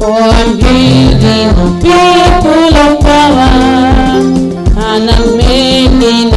For I'm building a people of power, and I'm people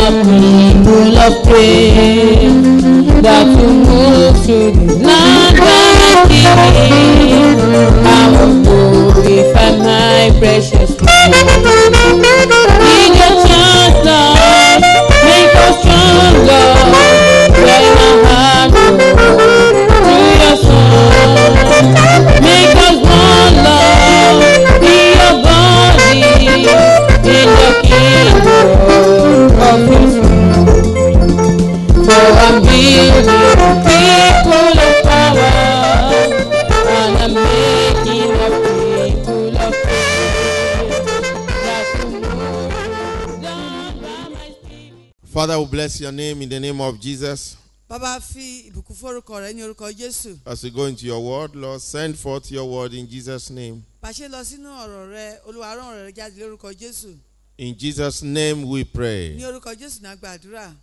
bless your name in the name of Jesus. bàbá fi ìbùkún fórúkọ rẹ ní orúkọ jésù As we go into your word, Lord, send forth your word in Jesus' name. pàṣẹ lọ sínú ọ̀rọ̀ rẹ olúwa rán ọ̀rọ̀ rẹ jáde lórúkọ jésù In Jesus' name we pray. orúkọ jésù náà gbàdúrà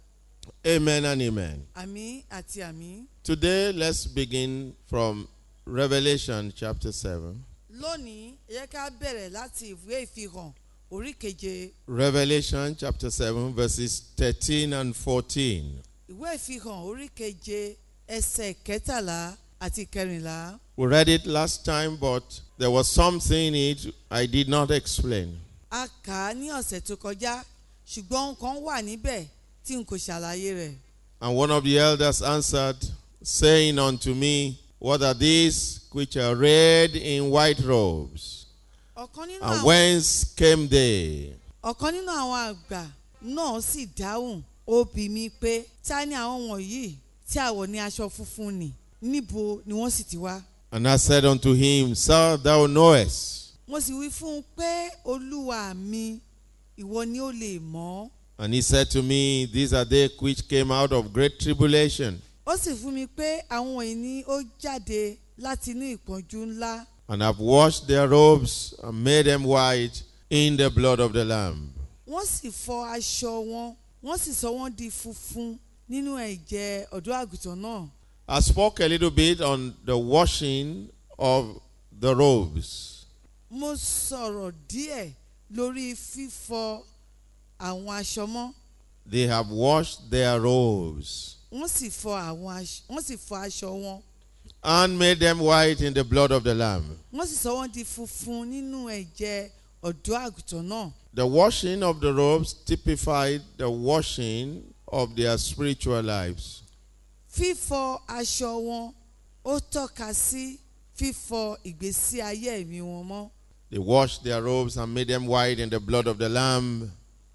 Amen and amen. àmì àti àmì. Today, let's begin from Revelation chapter 7. lónìí ẹ ká bẹ̀rẹ̀ láti ìwé ìfihàn orí keje Revelation chapter 7, verses 13 and 14. ìwé ìfihàn orí keje ẹsẹ̀ kẹtàlá àti kẹrìnlá. We read it last time, but there was something in it I did not explain. a kà á ní ọ̀sẹ̀ tó kọjá ṣùgbọ́n wà níbẹ̀ tí n kò ṣàlàyé rẹ̀. And one of the elders answered, saying unto me, What are these which are arrayed in white robes? Ọ̀kan nínú And àwọn whence came they? ọ̀kan nínú àwọn àgbà náà sì dáhùn ó bi mí pé ta ni àwọn wọ̀nyí tí a wọ̀ ní aṣọ funfun nì níbo ni wọ́n sì ti wá. And I said unto him, Sir, thou knowest. mo sì wí fún un pé olúwa mi ìwọ ni ó lè mọ̀. And he said to me, These are they which came out of great tribulation, ó sì fún mi pé àwọn wọ̀nyí ni ó jáde láti inú ìpọ́njú ńlá and have washed their robes and made them white in the blood of the Lamb. wọ́n sì fọ aṣọ wọn wọ́n sì sọ wọ́n di funfun nínú ẹ̀jẹ̀ ọ̀dọ́ àgùntàn náà. I spoke a little bit on the washing of the robes. mo sọ̀rọ̀ díẹ̀ lórí fífọ àwọn aṣọ mọ́ They have washed their robes wọ́n sì fọ àwọn aṣọ wọ́n sì fọ aṣọ wọn and made them white in the blood of the Lamb. wọ́n sì sọ wọ́n di funfun nínú ẹ̀jẹ̀ ọ̀dọ́ àgùntàn náà. The washing of the robes typified the washing of their spiritual lives. fífọ aṣọ wọn ó tọ́ka sí fífọ ìgbésí ayé ẹ̀mí wọn mọ́. They washed their robes and made them white in the blood of the Lamb.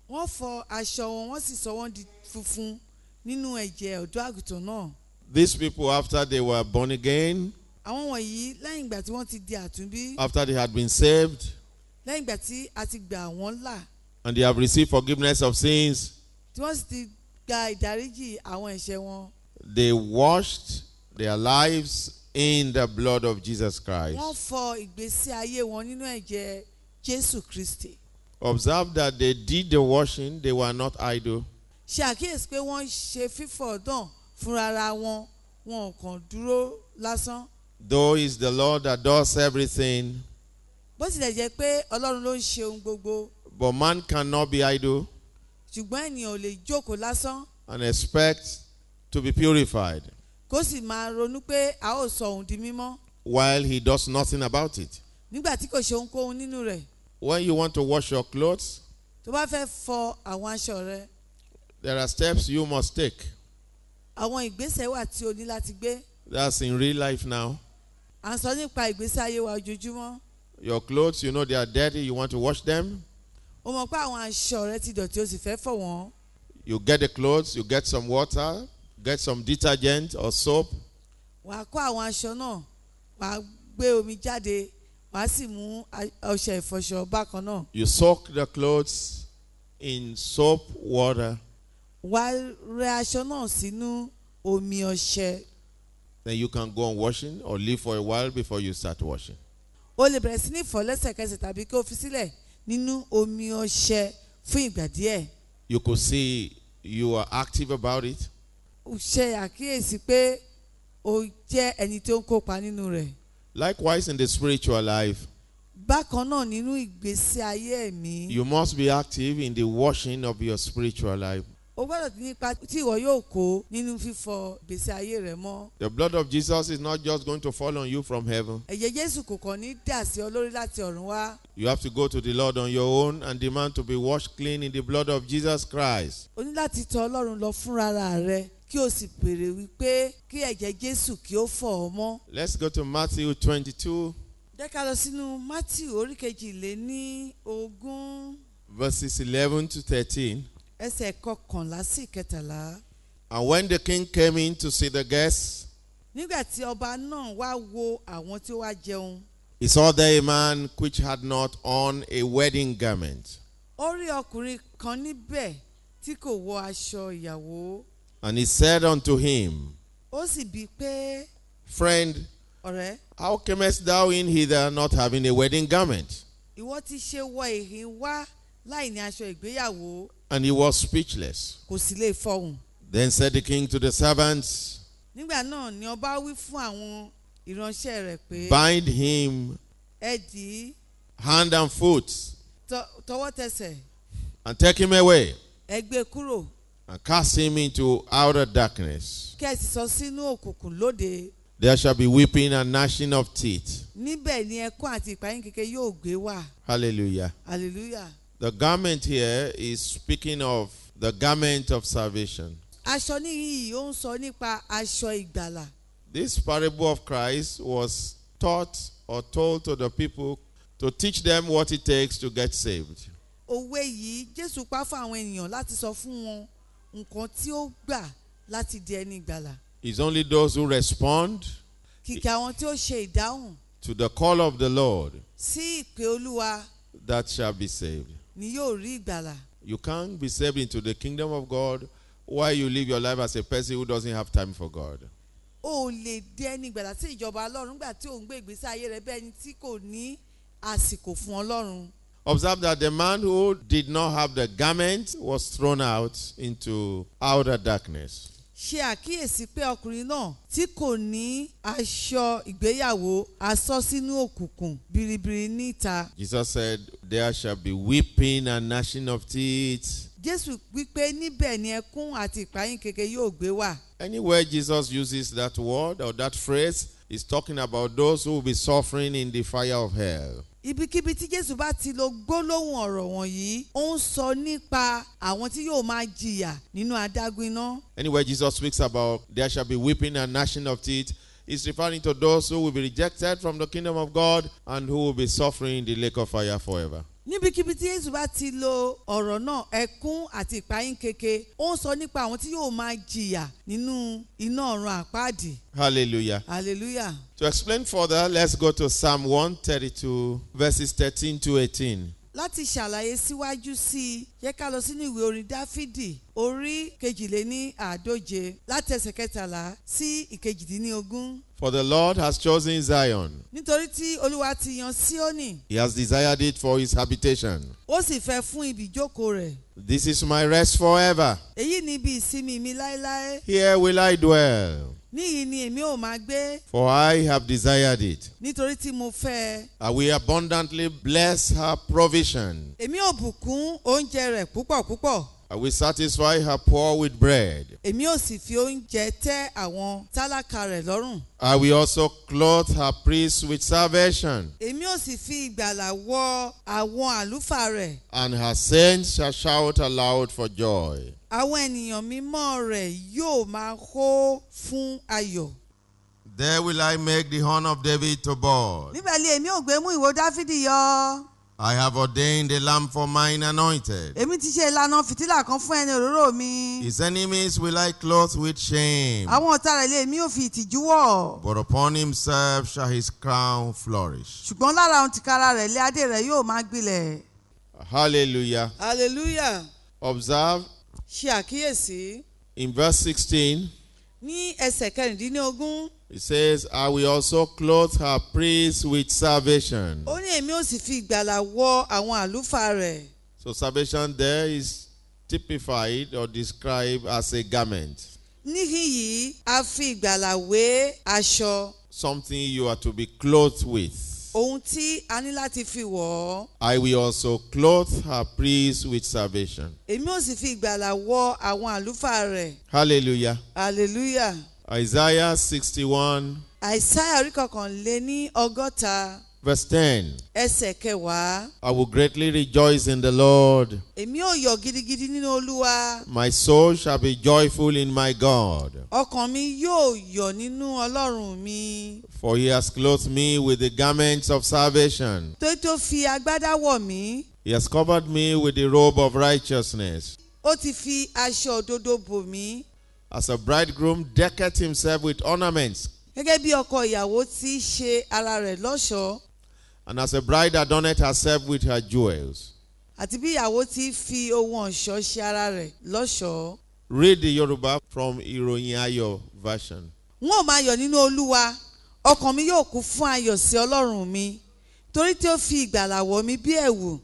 wọ́n fọ aṣọ wọn wọ́n sì sọ wọ́n di funfun nínú ẹ̀jẹ̀ ọ̀dọ́ àgùntàn náà. These people, after they were born again, àwọn wọ̀nyí lẹ́yìn ìgbà tí wọ́n ti di àtúnbí after they had been saved, lẹ́yìn ìgbà tí a ti gbà wọ́n là and they have received forgiveness of sins, tí wọ́n sì ti gba ìdáríjì àwọn ẹ̀ṣẹ̀ wọn. they washed their lives in the blood of Jesus Christ. wọ́n fọ ìgbésí ayé wọn nínú ẹ̀jẹ̀ jésù kristi. Observe that they did the washing, they were not idle. ṣe àkíyèsí pé wọ́n ṣe fífọ̀ náà fúnra wọn wọn kàn dúró lásán. Though it's the Lord that does everything, bó tilẹ̀ jẹ́ pé ọlọ́run ló ń ṣe ohun gbogbo but man cannot be idle ṣùgbọ́n ènìyàn ò lè jókòó lásán and expect to be purified kó sì máa ronú pé a ó sọ òun di mímọ́ while he does nothing about it. nígbà tí kò ṣe ohunkóhun nínú rẹ̀ When you want to wash your clothes, tó bá fẹ́ fọ àwọn aṣọ rẹ̀ there are steps you must take. Àwọn ìgbésẹ̀ wà tí o ní láti gbé. That's in real life now. à ń sọ nípa ìgbésí ayé wa ojoojúmọ́. Your clothes, you know they are dirty, you want to wash them. o mọ̀ pé àwọn aṣọ rẹ ti dọ̀tí o sì fẹ́ fọ̀ wọ́n. You get the clothes, you get some water, get some detergent or soap, wàá kó àwọn aṣọ náà wàá gbé omi jáde wàá sì mú ọṣẹ ìfọṣọ bákan náà. You soak the clothes in soap water, wàá rẹ aṣọ náà sínú omi ọṣẹ then you can go on washing or leave for a while before you start washing. o lè bẹ̀rẹ̀ sí ní fọ̀ lẹ́sẹ̀kẹsẹ̀ tàbí kí o fi sílẹ̀ nínú omi ọṣẹ fún ìgbà díẹ̀ You could see you are active about it. o ṣe àkíyèsí pé o jẹ́ ẹni ń kópa nínú rẹ̀ Likewise, in the spiritual life, bákan náà nínú ìgbésí ayé ẹ̀mí You must be active in the washing of your spiritual life. O gbọ́dọ̀ nípa tí ìwọ yóò kó nínú fífọ ìgbésí ayé rẹ mọ́ The blood of Jesus is not just going to fall on you from heaven. ẹ̀jẹ̀ jésù kò kàn ní dà sí ọ lórí láti ọ̀run wá You have to go to the Lord on your own and demand to be washed clean in the blood of Jesus Christ. o ní láti tọ ọlọ́run lọ fúnra rẹ kí o sì béèrè wípé kí ẹ̀jẹ̀ jésù kí ó fọ̀ ọ́ mọ́ Let's go to Matthew 22, jẹ́ ká lọ sínú matthew orí kejìlé ní ogún verses 11 to 13. Ẹsẹ̀ kọkànlá sí ìkẹtàlá And when the king came in to see the guests, nígbà tí ọba náà wá wo àwọn tí ó wá jẹun he saw there a man which had not on a wedding garment. ó rí ọkùnrin kan níbẹ̀ tí kò wọ aṣọ ìyàwó And he said unto him, ó sì bí pé Friend, ọ̀rẹ́ how camest thou in hither not having a wedding garment? ìwọ ti ṣe wọ ìhín wá láì ní aṣọ ìgbéyàwó And he was speechless. kò sì lè fọhùn Then said the king to the servants, nígbà náà ni ọba wí fún àwọn ìránṣẹ́ rẹ̀ pé Bind him ẹ dì í hand and foot, tọ- tọwọ́ tẹsẹ̀ and take him away, ẹ gbé e kúrò and cast him into outer darkness. kí ẹ sì sọ sínú òkùnkùn lóde There shall be weeping and gnashing of teeth. níbẹ̀ ni ẹkún àti ìpayín kékeré yóò gbé wà Hallelujah. hallelujah The garment here is speaking of the garment of salvation. aṣọ níyì ó ń sọ nípa aṣọ ìgbàlà This parable of Christ was taught or told to the people to teach them what it takes to get saved. òwe yìí jésù pa fún àwọn ènìyàn láti sọ fún wọn nǹkan tí ó gbà láti di ẹni ìgbàlà It's only those who respond kìkì àwọn tí ó ṣe ìdáhùn to the call of the Lord sí ìpè olúwa that shall be saved. Ni yóò rí ìgbàlà You can't be saved into the kingdom of God while you live your life as a person who doesn't have time for God. o lè di ẹni ìgbàlà sí ìjọba ọlọ́run nígbà tí ò ń gbé ìgbésí ayé rẹ bẹ́ẹ̀ ni tí kò ní àsìkò fún ọlọ́run Observe that the man who did not have the garment was thrown out into outer darkness. Ṣe àkíyèsí pé ọkùnrin náà tí kò ní aṣọ ìgbéyàwó asọ sínú òkùnkùn biribiri níta Jesus said, There shall be weeping and gnashing of teeth. jésù wípé níbẹ̀ ni ẹkún àti ìpayín kékeré yóò gbé wà Anywhere Jesus uses that word or that phrase, he's talking about those who will be suffering in the fire of hell. Ibikíbi tí jésù bá ti lo gbólóhùn ọ̀rọ̀ wọ̀nyí ó ń sọ nípa àwọn tí yóò máa jìyà nínú adágún iná Anywhere Jesus speaks about there shall be weeping and gnashing of teeth, he's referring to those who will be rejected from the kingdom of God and who will be suffering in the lake of fire forever. Níbikíbi tí jésù bá ti lo ọ̀rọ̀ náà ẹkún àti ìpayín keke ó ń sọ nípa àwọn tí yóò máa jìyà nínú iná ọ̀run àpáàdì Hallelujah. hallelujah To explain further, let's go to Psalm 132, verses 13 to 18. Láti ṣàlàyé síwájú sí i yẹ ká lọ sínú ìwé orin dáfídì orí kejìléní àádóje láti ẹsẹ̀ kẹtàlá sí ìkejìdínlógún. For the Lord has chosen Zion, nítorí tí olúwa ti yan síónì. He has desired it for his habitation. ó sì fẹ́ fún ibi ìjókòó rẹ̀. This is my rest forever. èyí ni ibi ìsinmi mi láéláé. Here will I dwell, níyìí ni èmi ò máa gbé for I have desired it. nítorí tí mo fẹ́ I will abundantly bless her provision. èmi ò bùkún oúnjẹ rẹ̀ púpọ̀ púpọ̀ I will satisfy her poor with bread. èmi ò sì fi oúnjẹ tẹ́ àwọn tálákà rẹ̀ lọ́rùn I will also clothe her priests with salvation, èmi ò sì fi ìgbàlà wọ àwọn àlùfáà rẹ̀ and her saints shall shout aloud for joy. Àwọn ènìyàn mímọ́ rẹ̀ yóò máa hó fún ayọ̀. There will I make the horn of David to bud. níbẹ̀ ni èmi ò gbé mú ìwo dáfídì yọ. I have ordained a lamp for mine anointed. èmi ti ṣe ìlànà fìtílà kan fún ẹni òróró mi. His enemies will I clothe with shame, àwọn ọ̀tá rẹ̀ lé èmi ò fi ìtìjú wọ̀. but upon himself shall his crown flourish. ṣùgbọ́n lára ohun tìkára rẹ̀ lé adé rẹ̀ yóò máa gbilẹ̀. Hallelujah. hallelujah Observe ṣe àkíyèsí in verse 16, ní ẹsẹ̀ kẹrìndínlógún it says, I will also clothe her priests with salvation. ó ní èmi ò sì fi ìgbàlà wọ àwọn àlùfáà rẹ̀. So salvation there is typified or described as a garment, níhìn yìí a fi ìgbàlà wé aṣọ something you are to be clothed with. Ohun tí a ní láti fi wọ̀ ọ́. I will also clothe her priests with salvation. èmi ò sì fi ìgbàlà wọ àwọn àlùfáà rẹ̀. Hallelujah. hallelujah. Isaiah 61, àìsáyà orí kọkànléní ọgọ́ta verse 10. ẹsẹ̀ kẹwàá I will greatly rejoice in the Lord. èmi ò yọ̀ gidigidi nínú olúwa My soul shall be joyful in my God, ọkàn mi yóò yọ̀ nínú ọlọ́run mi for he has clothed me with the garments of salvation. tó tó fi agbádá wọ̀ mí He has covered me with the robe of righteousness. ó ti fi aṣọ òdodo bò mí As a bridegroom decketh himself with ornaments, gẹ́gẹ́ bí ọkọ ìyàwó ti ṣe ara rẹ̀ lọ́ṣọ̀ọ́ and as a bride adorneth herself with her jewels. àti bí ìyàwó ti fi ohun ọ̀ṣọ́ ṣe ara rẹ̀ lọ́ṣọ̀ọ́ Read the Yoruba from Iroyin Ayo version. n ó máa yọ̀ nínú olúwa ọkàn mi yóò kún fún ayọ̀ sí ọlọ́run mi torí tí ó fi ìgbàlà wọ̀ mí bí ẹ̀wù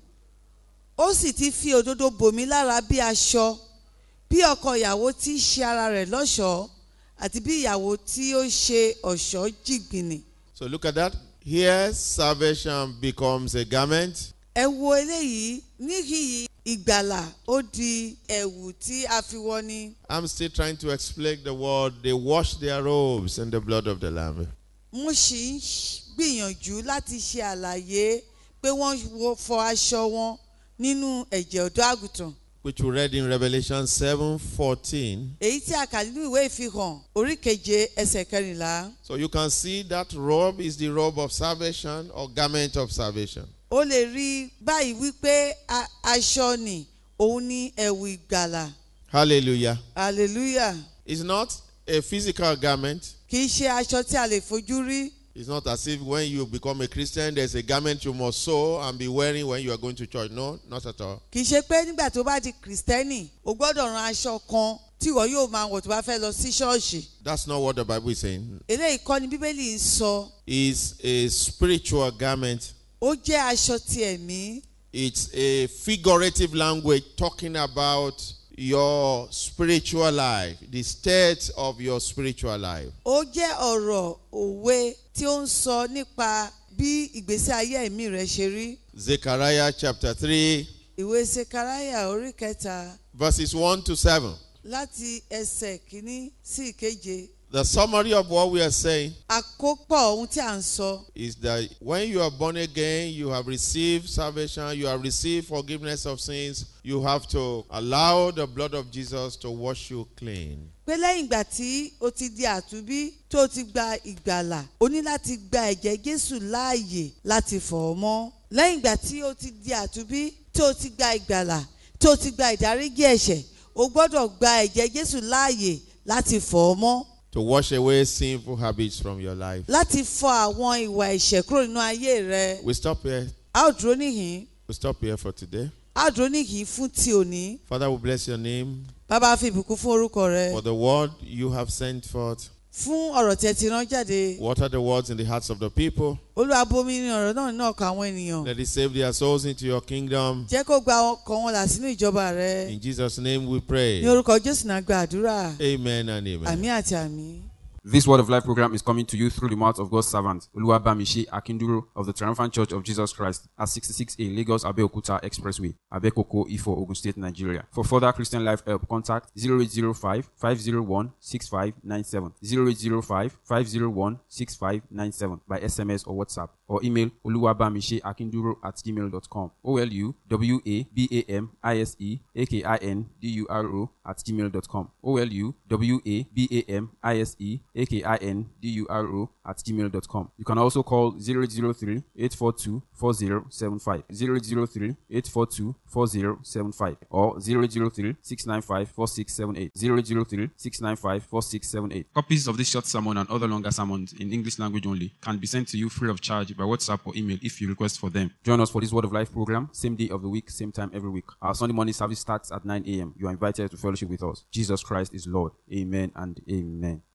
ó sì ti fi òdodo bò mí lára bí aṣọ bí ọkọ ìyàwó ti ṣe ara rẹ̀ lọ́ṣọ̀ọ́ àti bí ìyàwó tí ó ṣe ọ̀ṣọ́ jìgbìnì. So look at that. Here, salvation becomes a garment. ẹ wo eléyìí níhìnyí ìgbàlà ó di ẹ̀wù tí a fi wọ̀ ni. I'm still trying to explain the word. They wash their robes in the blood of the Lamb. mo sì ń gbìyànjú láti ṣe àlàyé pé wọ́n fọ aṣọ wọn nínú ẹ̀jẹ̀ ọ̀dọ́ àgùntàn which we read in Revelation 7 14. èyí tí a kà nínú ìwé ìfihàn orí keje ẹsẹ̀ kẹrìnlá So you can see that robe is the robe of salvation or garment of salvation. ó lè rí báyìí wípé aṣọ ni òun ní ẹ̀wù ìgbàlà Hallelujah. hallelujah It's not a physical garment. kì í ṣe aṣọ tí a lè fojú rí It's not as if when you become a Christian, there's a garment you must sew and be wearing when you are going to church. No, not at all. kì í ṣe pé nígbà tó bá di kìrìsìtẹ́nì o gbọ́dọ̀ ran aṣọ kan tí ìwọ yóò máa wọ̀ tó bá fẹ́ lọ sí ṣọ́ọ̀ṣì That's not what the Bible is saying. eléyìí kọ́ ni bíbélì ń sọ It's a spiritual garment. ó jẹ́ aṣọ ti ẹ̀mí It's a figurative language talking about your spiritual life, the state of your spiritual life. ó jẹ́ ọ̀rọ̀ òwe tí ó ń sọ nípa bí ìgbésí ayé ẹ̀mí rẹ̀ ṣe rí Zechariah chapter 3, ìwé sekaraya orí kẹta verses 1 to 7. láti ẹsẹ̀ kínní sí ìkeje The summary of what we are saying is that when you are born again, you have received salvation, you have received forgiveness of sins, you have to allow the blood of Jesus to wash you clean. pé lẹ́yìn ìgbà tí o ti di àtúbí tó o ti gba ìgbàlà o ní láti gba ẹ̀jẹ̀ jésù láàyè láti fọ̀ ọ́ mọ́. Lẹ́yìn ìgbà tí o ti di àtúbí tó o ti gba ìgbàlà tó o ti gba ìdáríjì ẹ̀ṣẹ̀ o gbọ́dọ̀ gba ẹ̀jẹ̀ jésù láàyè láti fọ̀ ọ́ mọ́ To wash away sinful habits from your life. láti fọ àwọn ìwà ẹ̀ṣẹ̀ kúrò nínú ayé rẹ We stop here. a ó dúró níhìn We stop here for today. a ó dúró níhìn fún ti òní Father, we bless your name bàbá fi ìbùkún fún orúkọ rẹ for the word you have sent forth. Fún ọ̀rọ̀ tí ẹ ti rán jáde Water the words in the hearts of the people. olúwa bomi ní ọ̀rọ̀ náà kọ àwọn ènìyàn Let it save their souls into your kingdom. jẹ́ kó gba ọkàn wọn là sínú ìjọba rẹ In Jesus' name we pray. ní orúkọ jésù náà gba àdúrà Amen and amen. àti. This Word of Life program is coming to you through the mouth of God's servant, Oluwabamishi Akinduro of the Triumphant Church of Jesus Christ at 66A Lagos Abeokuta Expressway, Abekoko, Ifo, Ogun State, Nigeria. For further Christian life help, contact 0805 501 6597, 0805 501 6597 by SMS or WhatsApp, or email oluwabamiṣe akinduro at gmail.com olubamiseakinduro at gmail.com olubamiseakinduro at gmail.com. You can also call 003 842 4075 003 842 4075 or 003 695 4678 003 695 4678. Copies of this short sermon and other longer sermons in English language only can be sent to you free of charge by WhatsApp or email if you request for them. Join us for this Word of Life program, same day of the week, same time every week. Our Sunday morning service starts at 9 a.m. You are invited to fellowship with us. Jesus Christ is Lord. Amen and amen.